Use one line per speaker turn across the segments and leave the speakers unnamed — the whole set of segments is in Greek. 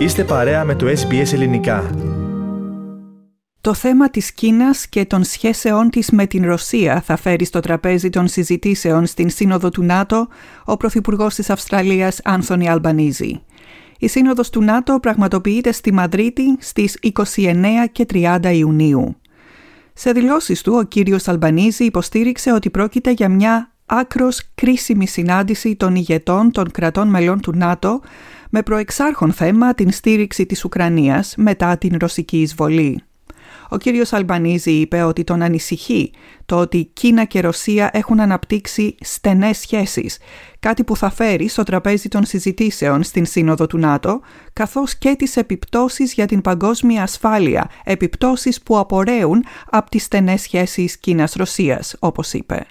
Είστε παρέα με το SBS Ελληνικά.
Το θέμα της Κίνας και των σχέσεών της με την Ρωσία θα φέρει στο τραπέζι των συζητήσεων στην Σύνοδο του ΝΑΤΟ ο Πρωθυπουργός της Αυστραλίας Άνθονι Αλμπανίζη. Η Σύνοδος του ΝΑΤΟ πραγματοποιείται στη Μαδρίτη στις 29 και 30 Ιουνίου. Σε δηλώσεις του, ο κύριος Αλμπανίζη υποστήριξε ότι πρόκειται για μια άκρος κρίσιμη συνάντηση των ηγετών των κρατών μελών του ΝΑΤΟ με προεξάρχον θέμα την στήριξη της Ουκρανίας μετά την ρωσική εισβολή. Ο κύριος Αλμπανίζη είπε ότι τον ανησυχεί το ότι Κίνα και Ρωσία έχουν αναπτύξει στενές σχέσεις, κάτι που θα φέρει στο τραπέζι των συζητήσεων στην Σύνοδο του ΝΑΤΟ, καθώς και τις επιπτώσεις για την παγκόσμια ασφάλεια, επιπτώσεις που απορρέουν από τις στενές σχέσεις Κίνας-Ρωσίας, όπως είπε.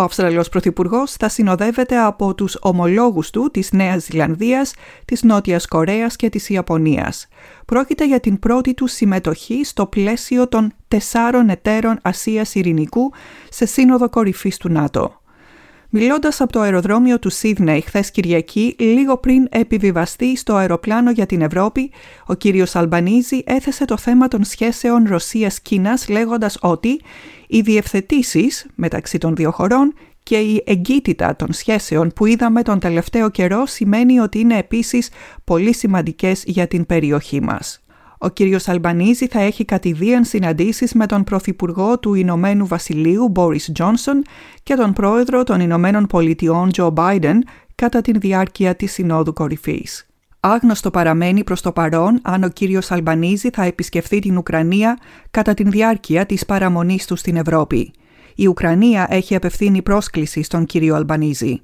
Ο Αυστραλός Πρωθυπουργός θα συνοδεύεται από τους ομολόγους του της Νέας Ζηλανδίας, της Νότιας Κορέας και της Ιαπωνίας. Πρόκειται για την πρώτη του συμμετοχή στο πλαίσιο των τεσσάρων εταίρων Ασίας Ειρηνικού σε σύνοδο κορυφής του ΝΑΤΟ. Μιλώντας από το αεροδρόμιο του Σίδνεϊ χθες Κυριακή, λίγο πριν επιβιβαστεί στο αεροπλάνο για την Ευρώπη, ο κύριος Αλμπανίζη έθεσε το θέμα των σχέσεων Ρωσίας-Κίνας λέγοντας ότι οι διευθετήσεις μεταξύ των δύο χωρών και η εγκύτητα των σχέσεων που είδαμε τον τελευταίο καιρό σημαίνει ότι είναι επίσης πολύ σημαντικές για την περιοχή μας. Ο κύριος Αλμπανίζη θα έχει κατηδίαν συναντήσεις με τον Πρωθυπουργό του Ηνωμένου Βασιλείου Μπόρις Τζόνσον και τον Πρόεδρο των Ηνωμένων Πολιτειών Τζο Μπάιντεν κατά τη διάρκεια της Συνόδου Κορυφής. Άγνωστο παραμένει προς το παρόν αν ο κύριος Αλμπανίζη θα επισκεφθεί την Ουκρανία κατά τη διάρκεια της παραμονής του στην Ευρώπη. Η Ουκρανία έχει απευθύνει πρόσκληση στον κύριο Αλμπανίζη.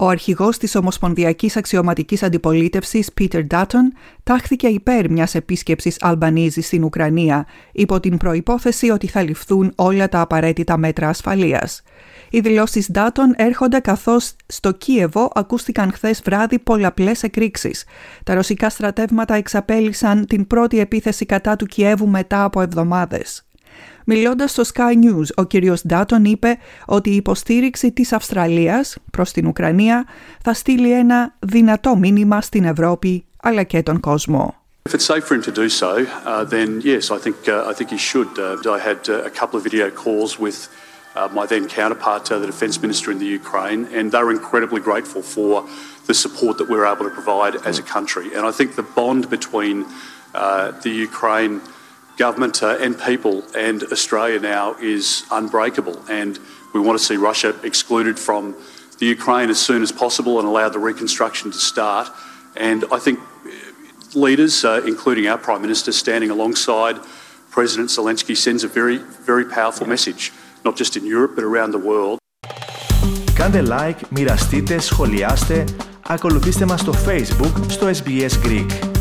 Ο αρχηγός της Ομοσπονδιακής Αξιωματικής Αντιπολίτευσης, Peter Dutton, τάχθηκε υπέρ μιας επίσκεψης Αλμπανίζης στην Ουκρανία, υπό την προϋπόθεση ότι θα ληφθούν όλα τα απαραίτητα μέτρα ασφαλείας. Οι δηλώσεις Dutton έρχονται καθώς στο Κίεβο ακούστηκαν χθες βράδυ πολλαπλές εκρήξεις. Τα ρωσικά στρατεύματα εξαπέλυσαν την πρώτη επίθεση κατά του Κιέβου μετά από εβδομάδες. Μιλώντας στο Sky News, ο κύριος Ντάτον είπε ότι η υποστήριξη της Αυστραλίας προς την Ουκρανία θα στείλει ένα δυνατό μήνυμα στην Ευρώπη αλλά και τον κόσμο.
If it's safe for him to do so, uh, then yes, I think uh, I think he should. Uh, I had uh, a couple of video calls with uh, my then counterpart, uh, the defence minister in the Ukraine, and they were incredibly grateful for the support that we were able to provide as a country. And I think the bond between uh, the Ukraine government uh, and people and Australia now is unbreakable. And we want to see Russia excluded from the Ukraine as soon as possible and allow the reconstruction to start. And I think leaders, uh, including our Prime Minister, standing alongside President Zelensky, sends a very, very powerful message, not just in Europe but around the world.
Κάντε like, μοιραστείτε, σχολιάστε, ακολουθήστε μας στο Facebook, στο SBS Greek.